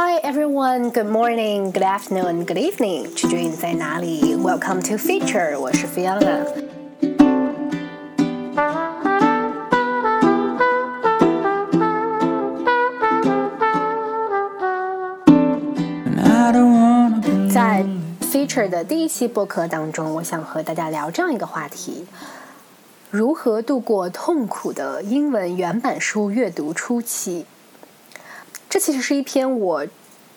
Hi everyone, good morning, good afternoon, good evening，取决于你在哪里。Welcome to Feature，我是 Fiona。在 Feature 的第一期播客当中，我想和大家聊这样一个话题：如何度过痛苦的英文原版书阅读初期。 这其实是一篇我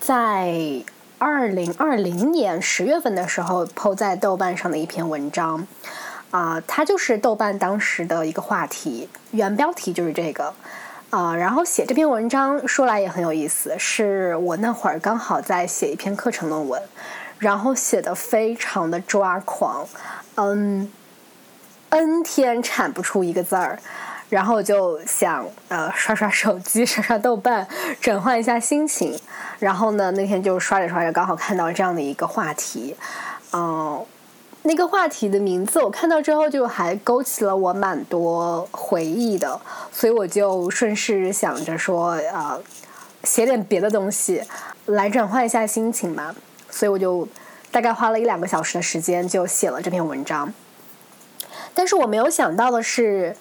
在二零二零年十月份的时候 PO 在豆瓣上的一篇文章，啊，它就是豆瓣当时的一个话题，原标题就是这个，啊，然后写这篇文章说来也很有意思，是我那会儿刚好在写一篇课程论文，然后写的非常的抓狂，嗯，n 天产不出一个字儿。然后就想呃刷刷手机，刷刷豆瓣，转换一下心情。然后呢，那天就刷着刷着，刚好看到这样的一个话题，嗯，那个话题的名字我看到之后，就还勾起了我蛮多回忆的。所以我就顺势想着说，呃，写点别的东西来转换一下心情吧。所以我就大概花了一两个小时的时间，就写了这篇文章。但是我没有想到的是。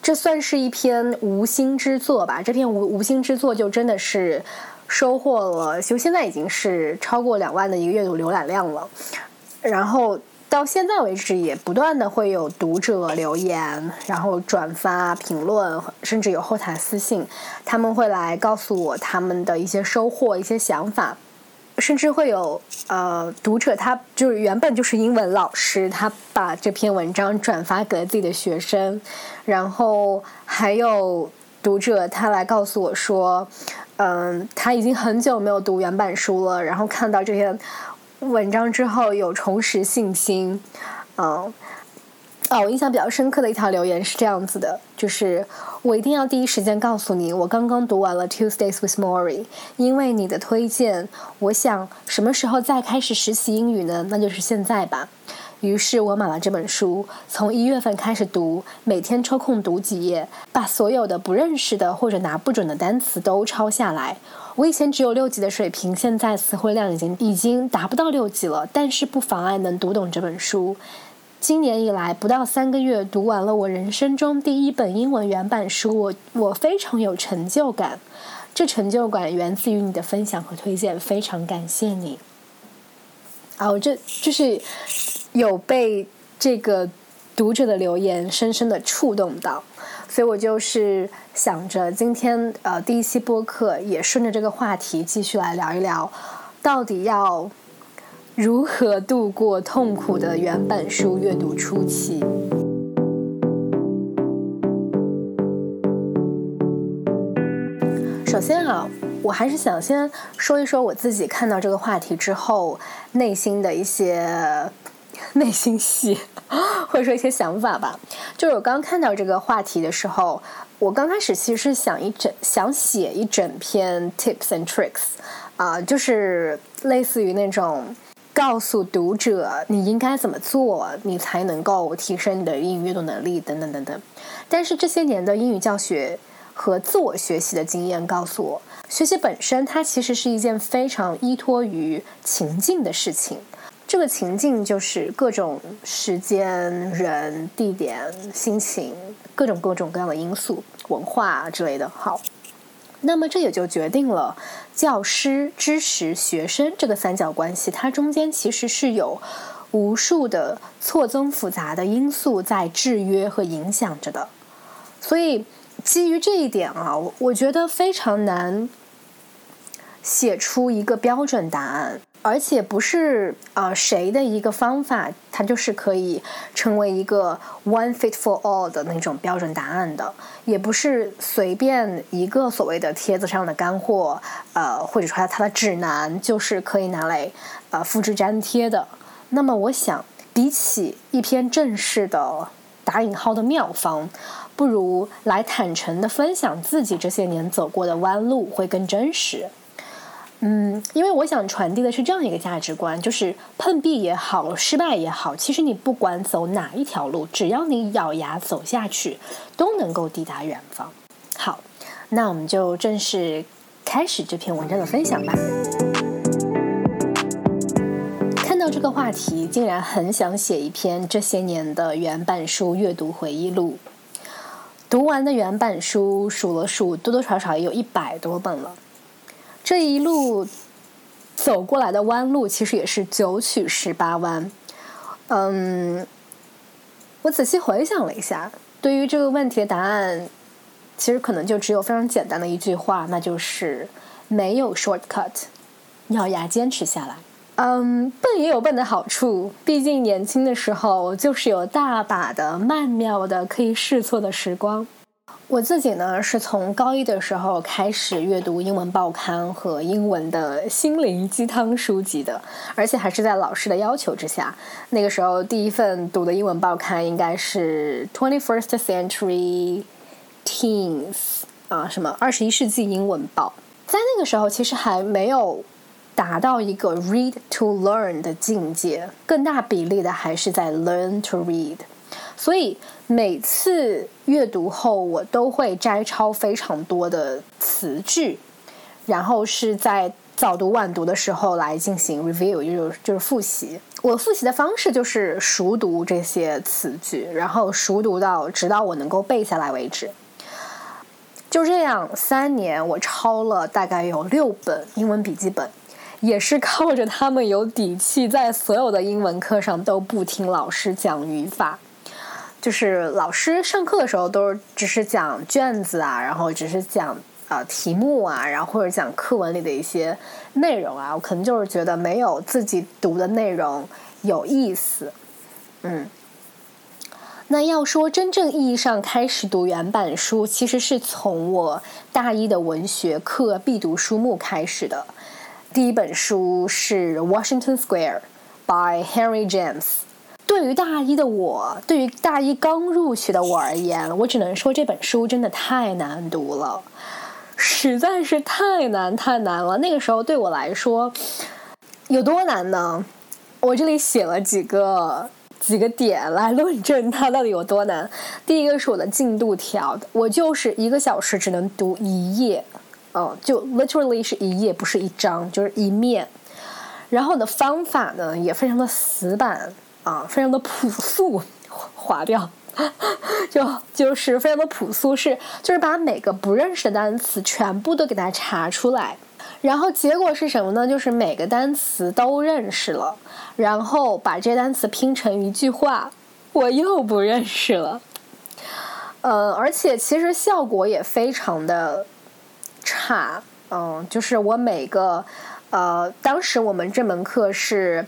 这算是一篇无心之作吧？这篇无无心之作就真的是收获了，就现在已经是超过两万的一个阅读浏览量了。然后到现在为止，也不断的会有读者留言，然后转发、评论，甚至有后台私信，他们会来告诉我他们的一些收获、一些想法。甚至会有呃读者，他就是原本就是英文老师，他把这篇文章转发给了自己的学生，然后还有读者他来告诉我说，嗯，他已经很久没有读原版书了，然后看到这篇文章之后有重拾信心，嗯。哦，我印象比较深刻的一条留言是这样子的，就是我一定要第一时间告诉你，我刚刚读完了《Tuesdays with Morrie》，因为你的推荐，我想什么时候再开始实习英语呢？那就是现在吧。于是我买了这本书，从一月份开始读，每天抽空读几页，把所有的不认识的或者拿不准的单词都抄下来。我以前只有六级的水平，现在词汇量已经已经达不到六级了，但是不妨碍能读懂这本书。今年以来不到三个月，读完了我人生中第一本英文原版书，我我非常有成就感。这成就感源自于你的分享和推荐，非常感谢你。啊，我这就是有被这个读者的留言深深的触动到，所以我就是想着今天呃第一期播客也顺着这个话题继续来聊一聊，到底要。如何度过痛苦的原版书阅读初期？首先啊，我还是想先说一说我自己看到这个话题之后内心的一些内心戏，或者说一些想法吧。就是我刚看到这个话题的时候，我刚开始其实是想一整想写一整篇 tips and tricks 啊，就是类似于那种。告诉读者你应该怎么做，你才能够提升你的英语阅读能力等等等等。但是这些年的英语教学和自我学习的经验告诉我，学习本身它其实是一件非常依托于情境的事情。这个情境就是各种时间、人、地点、心情，各种各种各样的因素、文化之类的。好。那么这也就决定了教师、知识、学生这个三角关系，它中间其实是有无数的错综复杂的因素在制约和影响着的。所以基于这一点啊，我我觉得非常难写出一个标准答案。而且不是啊，谁的一个方法，它就是可以成为一个 one fit for all 的那种标准答案的，也不是随便一个所谓的帖子上的干货，呃，或者说它的指南就是可以拿来呃复制粘贴的。那么，我想比起一篇正式的打引号的妙方，不如来坦诚的分享自己这些年走过的弯路会更真实。嗯，因为我想传递的是这样一个价值观，就是碰壁也好，失败也好，其实你不管走哪一条路，只要你咬牙走下去，都能够抵达远方。好，那我们就正式开始这篇文章的分享吧。看到这个话题，竟然很想写一篇这些年的原版书阅读回忆录。读完的原版书数了数，多多少少也有一百多本了。这一路走过来的弯路，其实也是九曲十八弯。嗯，我仔细回想了一下，对于这个问题的答案。其实可能就只有非常简单的一句话，那就是没有 shortcut，咬牙坚持下来。嗯，笨也有笨的好处，毕竟年轻的时候就是有大把的曼妙的可以试错的时光。我自己呢，是从高一的时候开始阅读英文报刊和英文的心灵鸡汤书籍的，而且还是在老师的要求之下。那个时候第一份读的英文报刊应该是 Twenty First Century。Teens 啊，什么二十一世纪英文报，在那个时候其实还没有达到一个 read to learn 的境界，更大比例的还是在 learn to read。所以每次阅读后，我都会摘抄非常多的词句，然后是在早读晚读的时候来进行 review，就是就是复习。我复习的方式就是熟读这些词句，然后熟读到直到我能够背下来为止。就这样，三年我抄了大概有六本英文笔记本，也是靠着他们有底气，在所有的英文课上都不听老师讲语法。就是老师上课的时候都是只是讲卷子啊，然后只是讲啊题目啊，然后或者讲课文里的一些内容啊，我可能就是觉得没有自己读的内容有意思，嗯。那要说真正意义上开始读原版书，其实是从我大一的文学课必读书目开始的。第一本书是《Washington Square》by Henry James。对于大一的我，对于大一刚入学的我而言，我只能说这本书真的太难读了，实在是太难太难了。那个时候对我来说有多难呢？我这里写了几个。几个点来论证它到底有多难。第一个是我的进度条，我就是一个小时只能读一页，哦，就 literally 是一页，不是一张，就是一面。然后我的方法呢也非常的死板啊，非常的朴素，划掉，就就是非常的朴素，是就是把每个不认识的单词全部都给它查出来。然后结果是什么呢？就是每个单词都认识了，然后把这单词拼成一句话，我又不认识了。呃，而且其实效果也非常的差。嗯，就是我每个呃，当时我们这门课是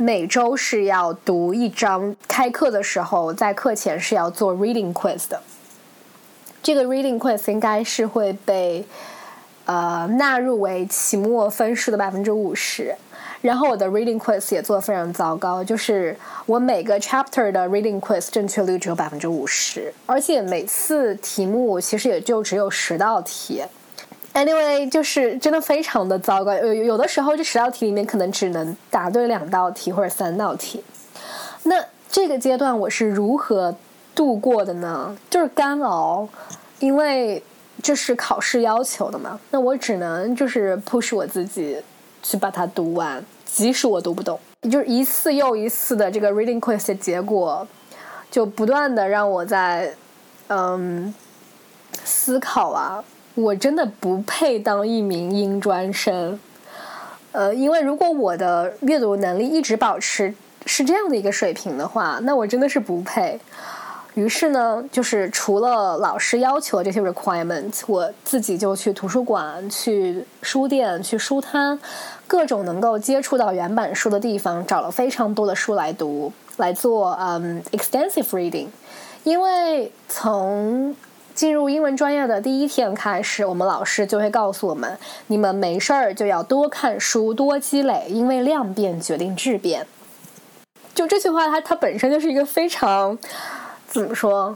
每周是要读一章，开课的时候在课前是要做 reading quiz 的。这个 reading quiz 应该是会被。呃，纳入为期末分数的百分之五十，然后我的 reading quiz 也做的非常糟糕，就是我每个 chapter 的 reading quiz 正确率只有百分之五十，而且每次题目其实也就只有十道题。Anyway，就是真的非常的糟糕，有有的时候这十道题里面可能只能答对两道题或者三道题。那这个阶段我是如何度过的呢？就是干熬，因为。这是考试要求的嘛？那我只能就是 push 我自己去把它读完，即使我读不懂，就是一次又一次的这个 reading quiz 的结果，就不断的让我在嗯思考啊，我真的不配当一名英专生，呃，因为如果我的阅读能力一直保持是这样的一个水平的话，那我真的是不配。于是呢，就是除了老师要求的这些 requirement，我自己就去图书馆、去书店、去书摊，各种能够接触到原版书的地方，找了非常多的书来读，来做嗯 extensive reading。因为从进入英文专业的第一天开始，我们老师就会告诉我们：你们没事儿就要多看书、多积累，因为量变决定质变。就这句话，它它本身就是一个非常。怎么说？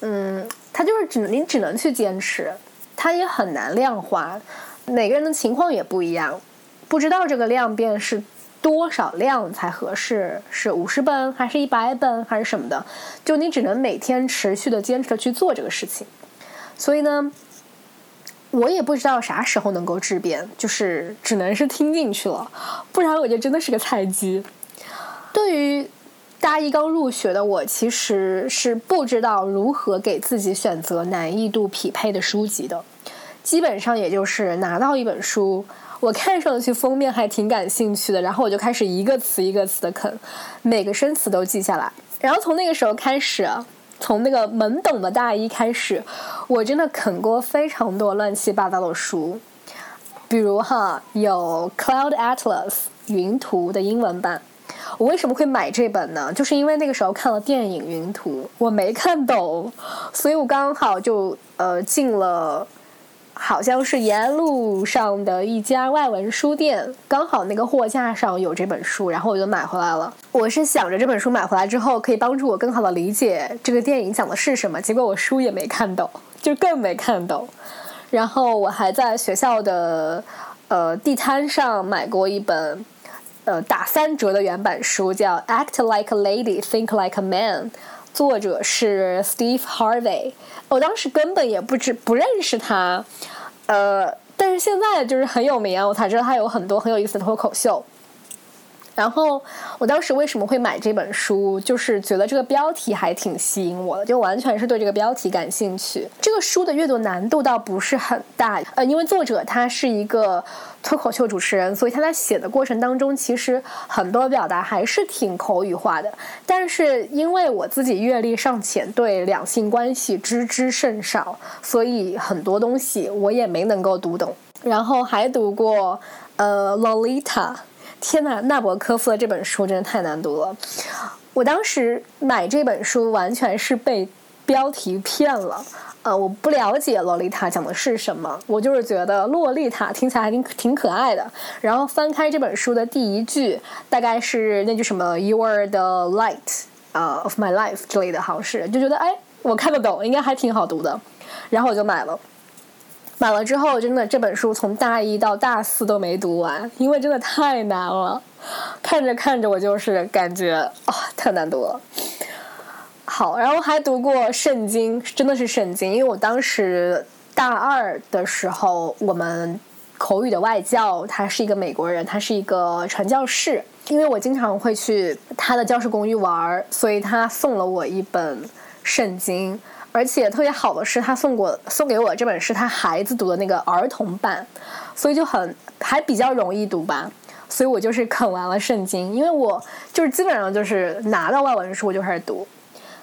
嗯，他就是只能你只能去坚持，他也很难量化，每个人的情况也不一样，不知道这个量变是多少量才合适，是五十本还是一百本还是什么的，就你只能每天持续的坚持的去做这个事情。所以呢，我也不知道啥时候能够质变，就是只能是听进去了，不然我就真的是个菜鸡。对于大一刚入学的我，其实是不知道如何给自己选择难易度匹配的书籍的。基本上也就是拿到一本书，我看上去封面还挺感兴趣的，然后我就开始一个词一个词的啃，每个生词都记下来。然后从那个时候开始，从那个懵懂的大一开始，我真的啃过非常多乱七八糟的书，比如哈有《Cloud Atlas》云图的英文版。我为什么会买这本呢？就是因为那个时候看了电影《云图》，我没看懂，所以我刚好就呃进了，好像是延安路上的一家外文书店，刚好那个货架上有这本书，然后我就买回来了。我是想着这本书买回来之后可以帮助我更好的理解这个电影讲的是什么，结果我书也没看懂，就更没看懂。然后我还在学校的呃地摊上买过一本。呃，打三折的原版书叫《Act Like a Lady, Think Like a Man》，作者是 Steve Harvey。我当时根本也不知不认识他，呃，但是现在就是很有名啊，我才知道他有很多很有意思的脱口秀。然后我当时为什么会买这本书？就是觉得这个标题还挺吸引我的，就完全是对这个标题感兴趣。这个书的阅读难度倒不是很大，呃，因为作者他是一个脱口秀主持人，所以他在写的过程当中，其实很多表达还是挺口语化的。但是因为我自己阅历尚浅，对两性关系知之甚少，所以很多东西我也没能够读懂。然后还读过呃《Lolita》。天呐，纳博科夫的这本书真的太难读了。我当时买这本书完全是被标题骗了。呃，我不了解洛丽塔讲的是什么，我就是觉得洛丽塔听起来还挺挺可爱的。然后翻开这本书的第一句，大概是那句什么 “You are the light 啊 of my life” 之类的，好像是就觉得哎，我看得懂，应该还挺好读的。然后我就买了。买了之后，真的这本书从大一到大四都没读完，因为真的太难了。看着看着，我就是感觉啊，太难读了。好，然后还读过圣经，真的是圣经，因为我当时大二的时候，我们口语的外教他是一个美国人，他是一个传教士，因为我经常会去他的教室公寓玩，所以他送了我一本圣经。而且特别好的是，他送过送给我这本是他孩子读的那个儿童版，所以就很还比较容易读吧。所以我就是啃完了圣经，因为我就是基本上就是拿到外文书我就开始读。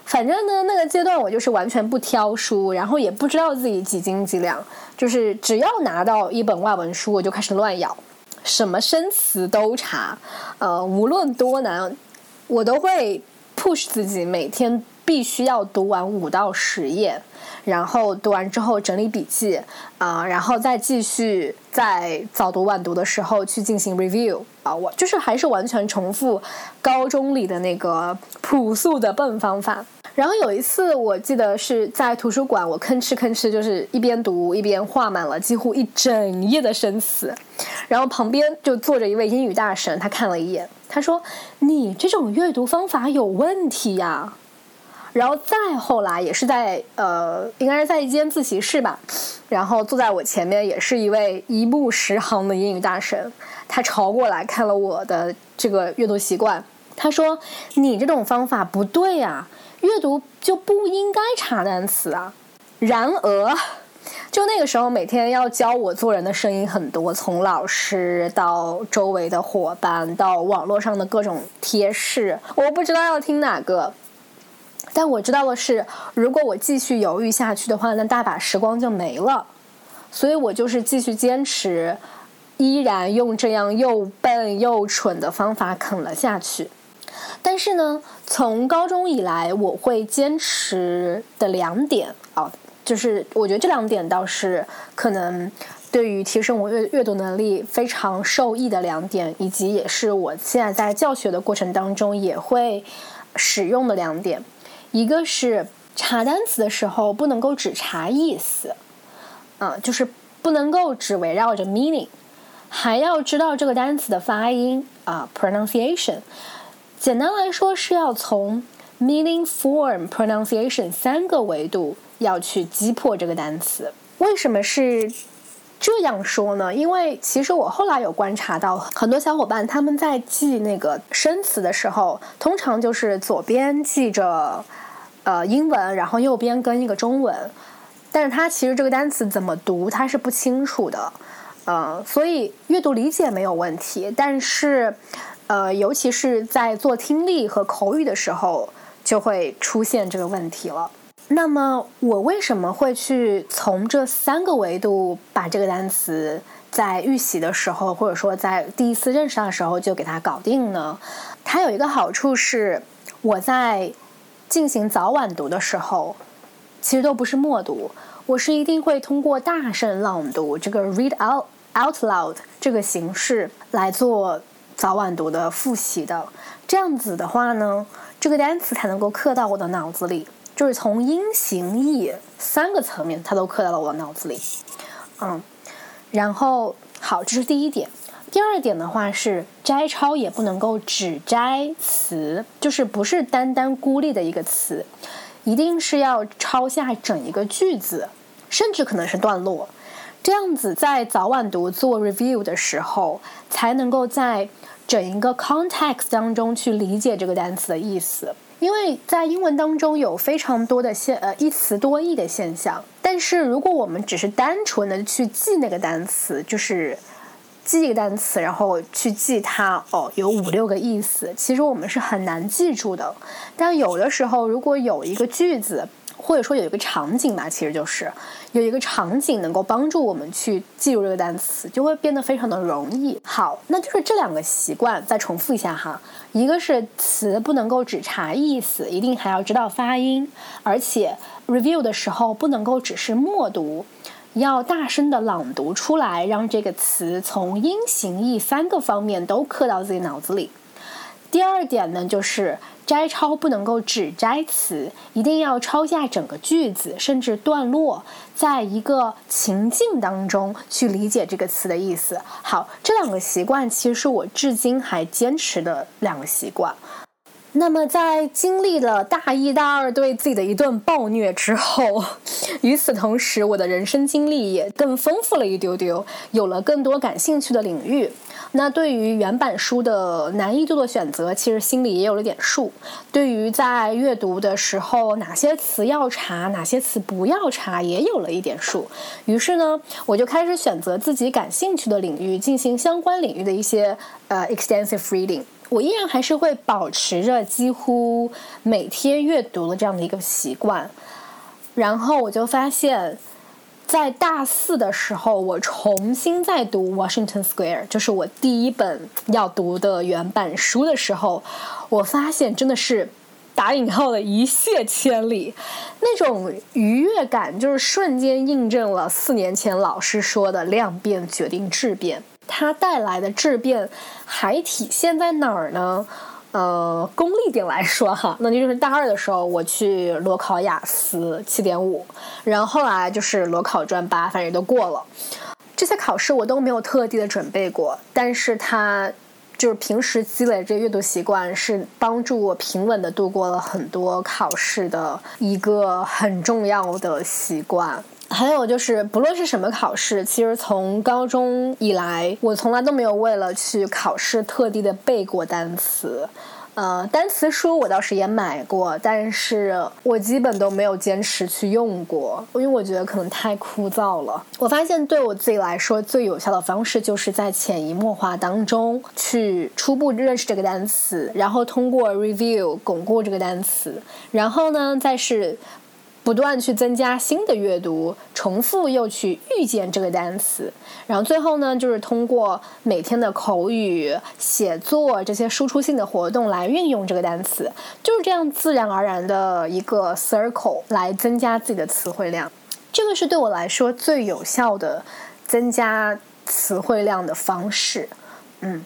反正呢，那个阶段我就是完全不挑书，然后也不知道自己几斤几两，就是只要拿到一本外文书我就开始乱咬，什么生词都查，呃，无论多难，我都会 push 自己每天。必须要读完五到十页，然后读完之后整理笔记啊，然后再继续在早读晚读的时候去进行 review 啊，我就是还是完全重复高中里的那个朴素的笨方法。然后有一次我记得是在图书馆，我吭哧吭哧就是一边读一边画满了几乎一整页的生词，然后旁边就坐着一位英语大神，他看了一眼，他说：“你这种阅读方法有问题呀。”然后再后来也是在呃，应该是在一间自习室吧，然后坐在我前面也是一位一目十行的英语大神，他朝过来看了我的这个阅读习惯，他说：“你这种方法不对呀，阅读就不应该查单词啊。”然而，就那个时候每天要教我做人的声音很多，从老师到周围的伙伴到网络上的各种贴士，我不知道要听哪个。但我知道的是，如果我继续犹豫下去的话，那大把时光就没了。所以我就是继续坚持，依然用这样又笨又蠢的方法啃了下去。但是呢，从高中以来，我会坚持的两点啊，就是我觉得这两点倒是可能对于提升我阅阅读能力非常受益的两点，以及也是我现在在教学的过程当中也会使用的两点。一个是查单词的时候不能够只查意思，啊，就是不能够只围绕着 meaning，还要知道这个单词的发音啊，pronunciation。简单来说是要从 meaning、form、pronunciation 三个维度要去击破这个单词。为什么是这样说呢？因为其实我后来有观察到，很多小伙伴他们在记那个生词的时候，通常就是左边记着呃英文，然后右边跟一个中文，但是他其实这个单词怎么读他是不清楚的，呃，所以阅读理解没有问题，但是呃，尤其是在做听力和口语的时候，就会出现这个问题了。那么我为什么会去从这三个维度把这个单词在预习的时候，或者说在第一次认识它的时候就给它搞定呢？它有一个好处是，我在进行早晚读的时候，其实都不是默读，我是一定会通过大声朗读这个 read out out loud 这个形式来做早晚读的复习的。这样子的话呢，这个单词才能够刻到我的脑子里。就是从音、形、意三个层面，它都刻在了我脑子里。嗯，然后好，这是第一点。第二点的话是摘抄也不能够只摘词，就是不是单单孤立的一个词，一定是要抄下整一个句子，甚至可能是段落。这样子在早晚读做 review 的时候，才能够在整一个 context 当中去理解这个单词的意思。因为在英文当中有非常多的现呃一词多义的现象，但是如果我们只是单纯的去记那个单词，就是记一个单词，然后去记它哦有五六个意思，其实我们是很难记住的。但有的时候，如果有一个句子。或者说有一个场景吧，其实就是有一个场景能够帮助我们去记住这个单词，就会变得非常的容易。好，那就是这两个习惯，再重复一下哈。一个是词不能够只查意思，一定还要知道发音，而且 review 的时候不能够只是默读，要大声的朗读出来，让这个词从音、形、意三个方面都刻到自己脑子里。第二点呢，就是摘抄不能够只摘词，一定要抄下整个句子，甚至段落，在一个情境当中去理解这个词的意思。好，这两个习惯其实是我至今还坚持的两个习惯。那么，在经历了大一、大二对自己的一顿暴虐之后，与此同时，我的人生经历也更丰富了一丢丢，有了更多感兴趣的领域。那对于原版书的难易度的选择，其实心里也有了点数。对于在阅读的时候，哪些词要查，哪些词不要查，也有了一点数。于是呢，我就开始选择自己感兴趣的领域，进行相关领域的一些呃 extensive reading。我依然还是会保持着几乎每天阅读的这样的一个习惯，然后我就发现，在大四的时候，我重新再读《Washington Square》，就是我第一本要读的原版书的时候，我发现真的是打引号的一泻千里，那种愉悦感就是瞬间印证了四年前老师说的“量变决定质变”。它带来的质变还体现在哪儿呢？呃，功利点来说哈，那就是大二的时候我去裸考雅思七点五，然后后来就是裸考专八，反正都过了。这些考试我都没有特地的准备过，但是它就是平时积累这阅读习惯，是帮助我平稳的度过了很多考试的一个很重要的习惯。还有就是，不论是什么考试，其实从高中以来，我从来都没有为了去考试特地的背过单词。呃，单词书我倒是也买过，但是我基本都没有坚持去用过，因为我觉得可能太枯燥了。我发现对我自己来说，最有效的方式就是在潜移默化当中去初步认识这个单词，然后通过 review 巩固这个单词，然后呢，再是。不断去增加新的阅读，重复又去遇见这个单词，然后最后呢，就是通过每天的口语、写作这些输出性的活动来运用这个单词，就是这样自然而然的一个 circle 来增加自己的词汇量。这个是对我来说最有效的增加词汇量的方式。嗯，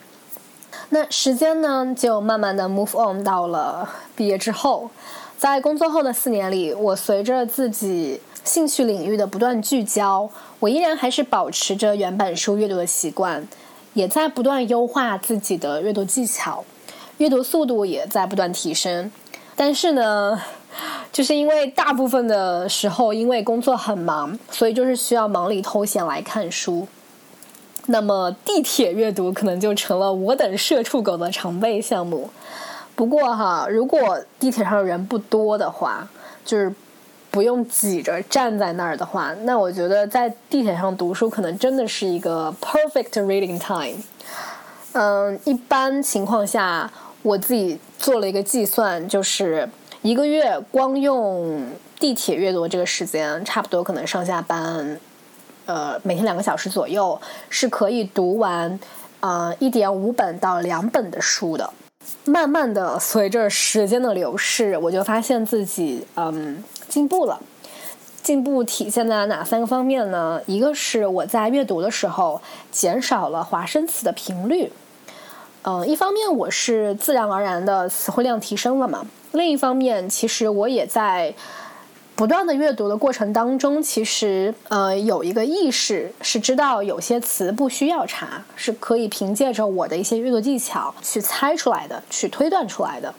那时间呢，就慢慢的 move on 到了毕业之后。在工作后的四年里，我随着自己兴趣领域的不断聚焦，我依然还是保持着原版书阅读的习惯，也在不断优化自己的阅读技巧，阅读速度也在不断提升。但是呢，就是因为大部分的时候因为工作很忙，所以就是需要忙里偷闲来看书。那么地铁阅读可能就成了我等社畜狗的常备项目。不过哈，如果地铁上人不多的话，就是不用挤着站在那儿的话，那我觉得在地铁上读书可能真的是一个 perfect reading time。嗯，一般情况下，我自己做了一个计算，就是一个月光用地铁阅读这个时间，差不多可能上下班。呃，每天两个小时左右是可以读完，呃，一点五本到两本的书的。慢慢的，随着时间的流逝，我就发现自己嗯进步了。进步体现在哪三个方面呢？一个是我在阅读的时候减少了划生词的频率，嗯，一方面我是自然而然的词汇量提升了嘛。另一方面，其实我也在。不断的阅读的过程当中，其实呃有一个意识是知道有些词不需要查，是可以凭借着我的一些阅读技巧去猜出来的，去推断出来的。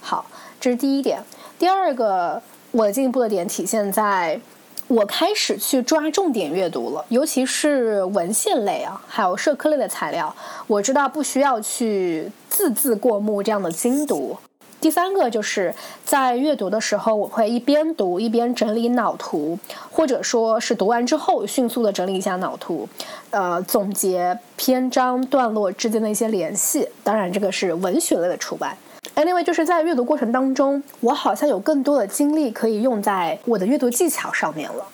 好，这是第一点。第二个我进步的点体现在，我开始去抓重点阅读了，尤其是文献类啊，还有社科类的材料，我知道不需要去字字过目这样的精读。第三个就是在阅读的时候，我会一边读一边整理脑图，或者说是读完之后迅速的整理一下脑图，呃，总结篇章段落之间的一些联系。当然，这个是文学类的除外。Anyway，就是在阅读过程当中，我好像有更多的精力可以用在我的阅读技巧上面了。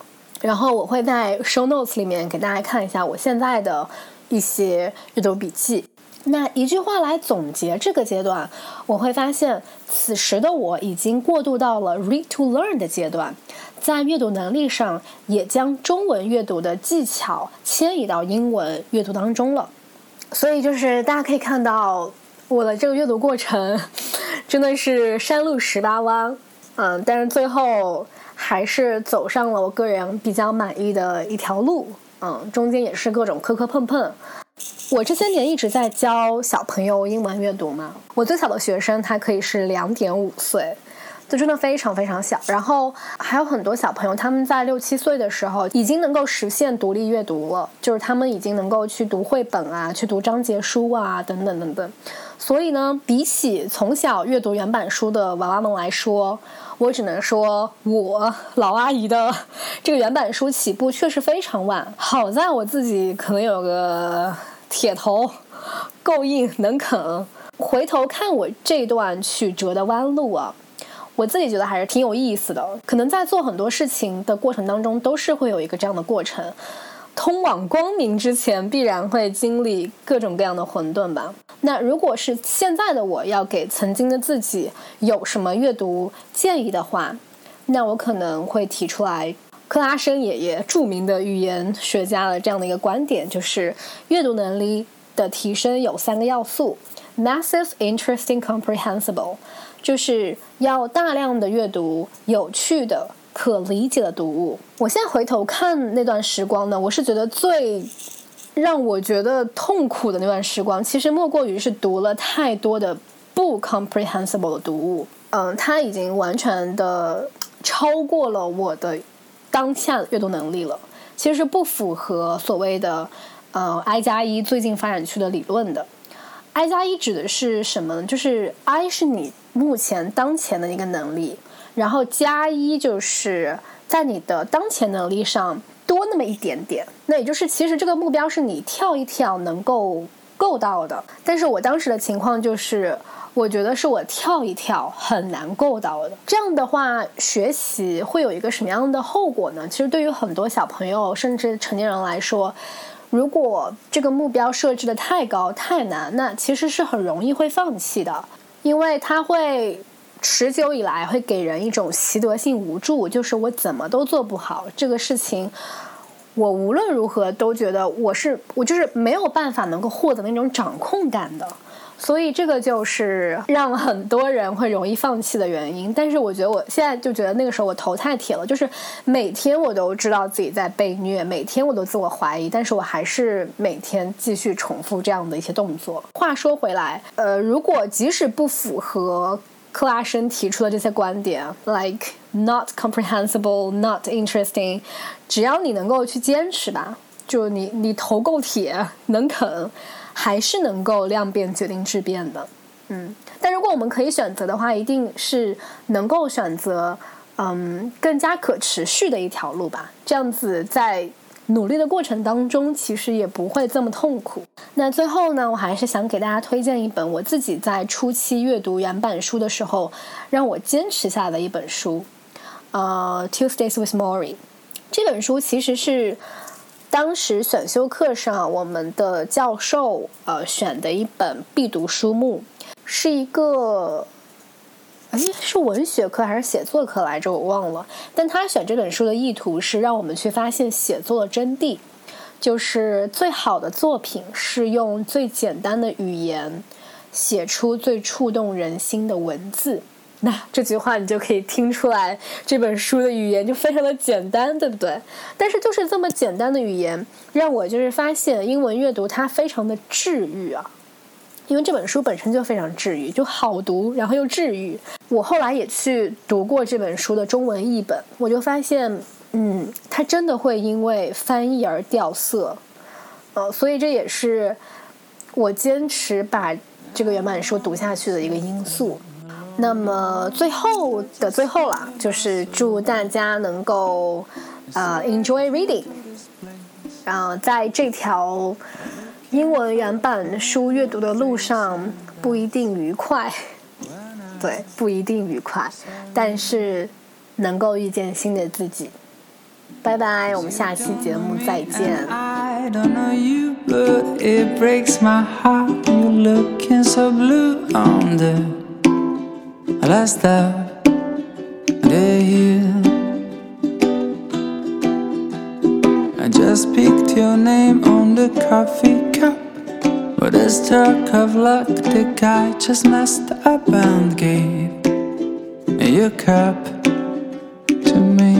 然后我会在 show notes 里面给大家看一下我现在的一些阅读笔记。那一句话来总结这个阶段，我会发现，此时的我已经过渡到了 read to learn 的阶段，在阅读能力上也将中文阅读的技巧迁移到英文阅读当中了。所以就是大家可以看到，我的这个阅读过程真的是山路十八弯，嗯，但是最后还是走上了我个人比较满意的一条路，嗯，中间也是各种磕磕碰碰。我这些年一直在教小朋友英文阅读嘛。我最小的学生他可以是两点五岁，就真的非常非常小。然后还有很多小朋友，他们在六七岁的时候已经能够实现独立阅读了，就是他们已经能够去读绘本啊，去读章节书啊，等等等等。所以呢，比起从小阅读原版书的娃娃们来说，我只能说我老阿姨的这个原版书起步确实非常晚。好在我自己可能有个。铁头够硬，能啃。回头看我这段曲折的弯路啊，我自己觉得还是挺有意思的。可能在做很多事情的过程当中，都是会有一个这样的过程。通往光明之前，必然会经历各种各样的混沌吧。那如果是现在的我要给曾经的自己有什么阅读建议的话，那我可能会提出来。克拉申爷爷著名的语言学家的这样的一个观点，就是阅读能力的提升有三个要素：massive, interesting, comprehensible，就是要大量的阅读有趣的、可理解的读物。我现在回头看那段时光呢，我是觉得最让我觉得痛苦的那段时光，其实莫过于是读了太多的不 comprehensible 的读物。嗯，它已经完全的超过了我的。当下阅读能力了，其实是不符合所谓的呃 I 加一最近发展区的理论的。I 加一指的是什么呢？就是 I 是你目前当前的一个能力，然后加一就是在你的当前能力上多那么一点点。那也就是其实这个目标是你跳一跳能够够到的。但是我当时的情况就是。我觉得是我跳一跳很难够到的。这样的话，学习会有一个什么样的后果呢？其实对于很多小朋友甚至成年人来说，如果这个目标设置的太高太难，那其实是很容易会放弃的，因为它会持久以来会给人一种习得性无助，就是我怎么都做不好这个事情，我无论如何都觉得我是我就是没有办法能够获得那种掌控感的。所以这个就是让很多人会容易放弃的原因。但是我觉得我现在就觉得那个时候我头太铁了，就是每天我都知道自己在被虐，每天我都自我怀疑，但是我还是每天继续重复这样的一些动作。话说回来，呃，如果即使不符合克拉申提出的这些观点，like not comprehensible, not interesting，只要你能够去坚持吧。就你你头够铁，能啃，还是能够量变决定质变的。嗯，但如果我们可以选择的话，一定是能够选择嗯更加可持续的一条路吧。这样子在努力的过程当中，其实也不会这么痛苦。那最后呢，我还是想给大家推荐一本我自己在初期阅读原版书的时候，让我坚持下来的一本书。呃，《Tuesdays with Mori》这本书其实是当时选修课上我们的教授呃选的一本必读书目，是一个哎是文学课还是写作课来着？我忘了。但他选这本书的意图是让我们去发现写作的真谛，就是最好的作品是用最简单的语言写出最触动人心的文字。那这句话你就可以听出来，这本书的语言就非常的简单，对不对？但是就是这么简单的语言，让我就是发现英文阅读它非常的治愈啊，因为这本书本身就非常治愈，就好读，然后又治愈。我后来也去读过这本书的中文译本，我就发现，嗯，它真的会因为翻译而掉色，呃，所以这也是我坚持把这个原版书读下去的一个因素。那么最后的最后了，就是祝大家能够呃 enjoy reading，然后在这条英文原版书阅读的路上不一定愉快，对，不一定愉快，但是能够遇见新的自己。拜拜，我们下期节目再见。I last out day here. I just picked your name on the coffee cup. But a stroke of luck, the guy just messed up and gave your cup to me.